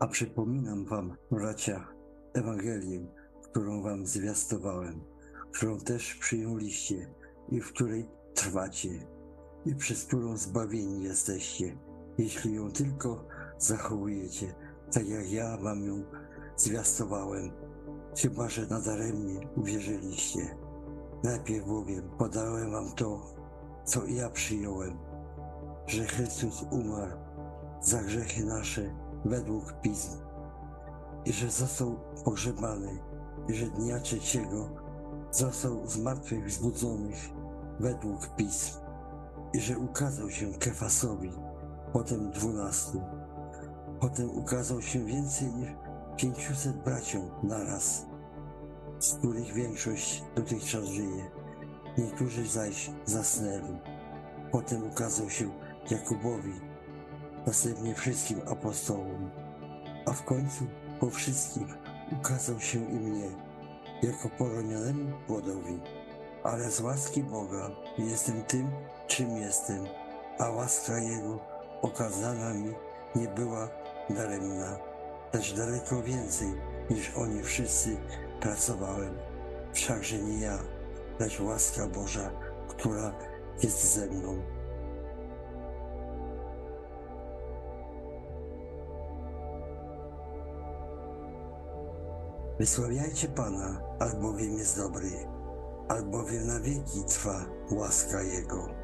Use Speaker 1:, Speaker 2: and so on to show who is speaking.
Speaker 1: A przypominam wam, bracia, Ewangelię, którą wam zwiastowałem, którą też przyjęliście i w której trwacie, i przez którą zbawieni jesteście, jeśli ją tylko zachowujecie, tak jak ja wam ją zwiastowałem, chyba że nadaremnie uwierzyliście. Najpierw bowiem podałem wam to, co ja przyjąłem, że Chrystus umarł za grzechy nasze według pism i że został pogrzebany i że dnia trzeciego został z martwych wzbudzonych według pism i że ukazał się Kefasowi, potem dwunastu, potem ukazał się więcej niż pięciuset braciom naraz, z których większość dotychczas żyje, niektórzy zaś zasnęli. Potem ukazał się Jakubowi, następnie wszystkim apostołom, a w końcu po wszystkich ukazał się i mnie, jako poronionemu płodowi. Ale z łaski Boga jestem tym, czym jestem, a łaska Jego okazana mi nie była daremna, lecz daleko więcej niż oni wszyscy pracowałem. Wszakże nie ja, lecz łaska Boża, która jest ze mną. Wysławiajcie Pana, albowiem jest dobry, albowiem na wieki trwa łaska Jego.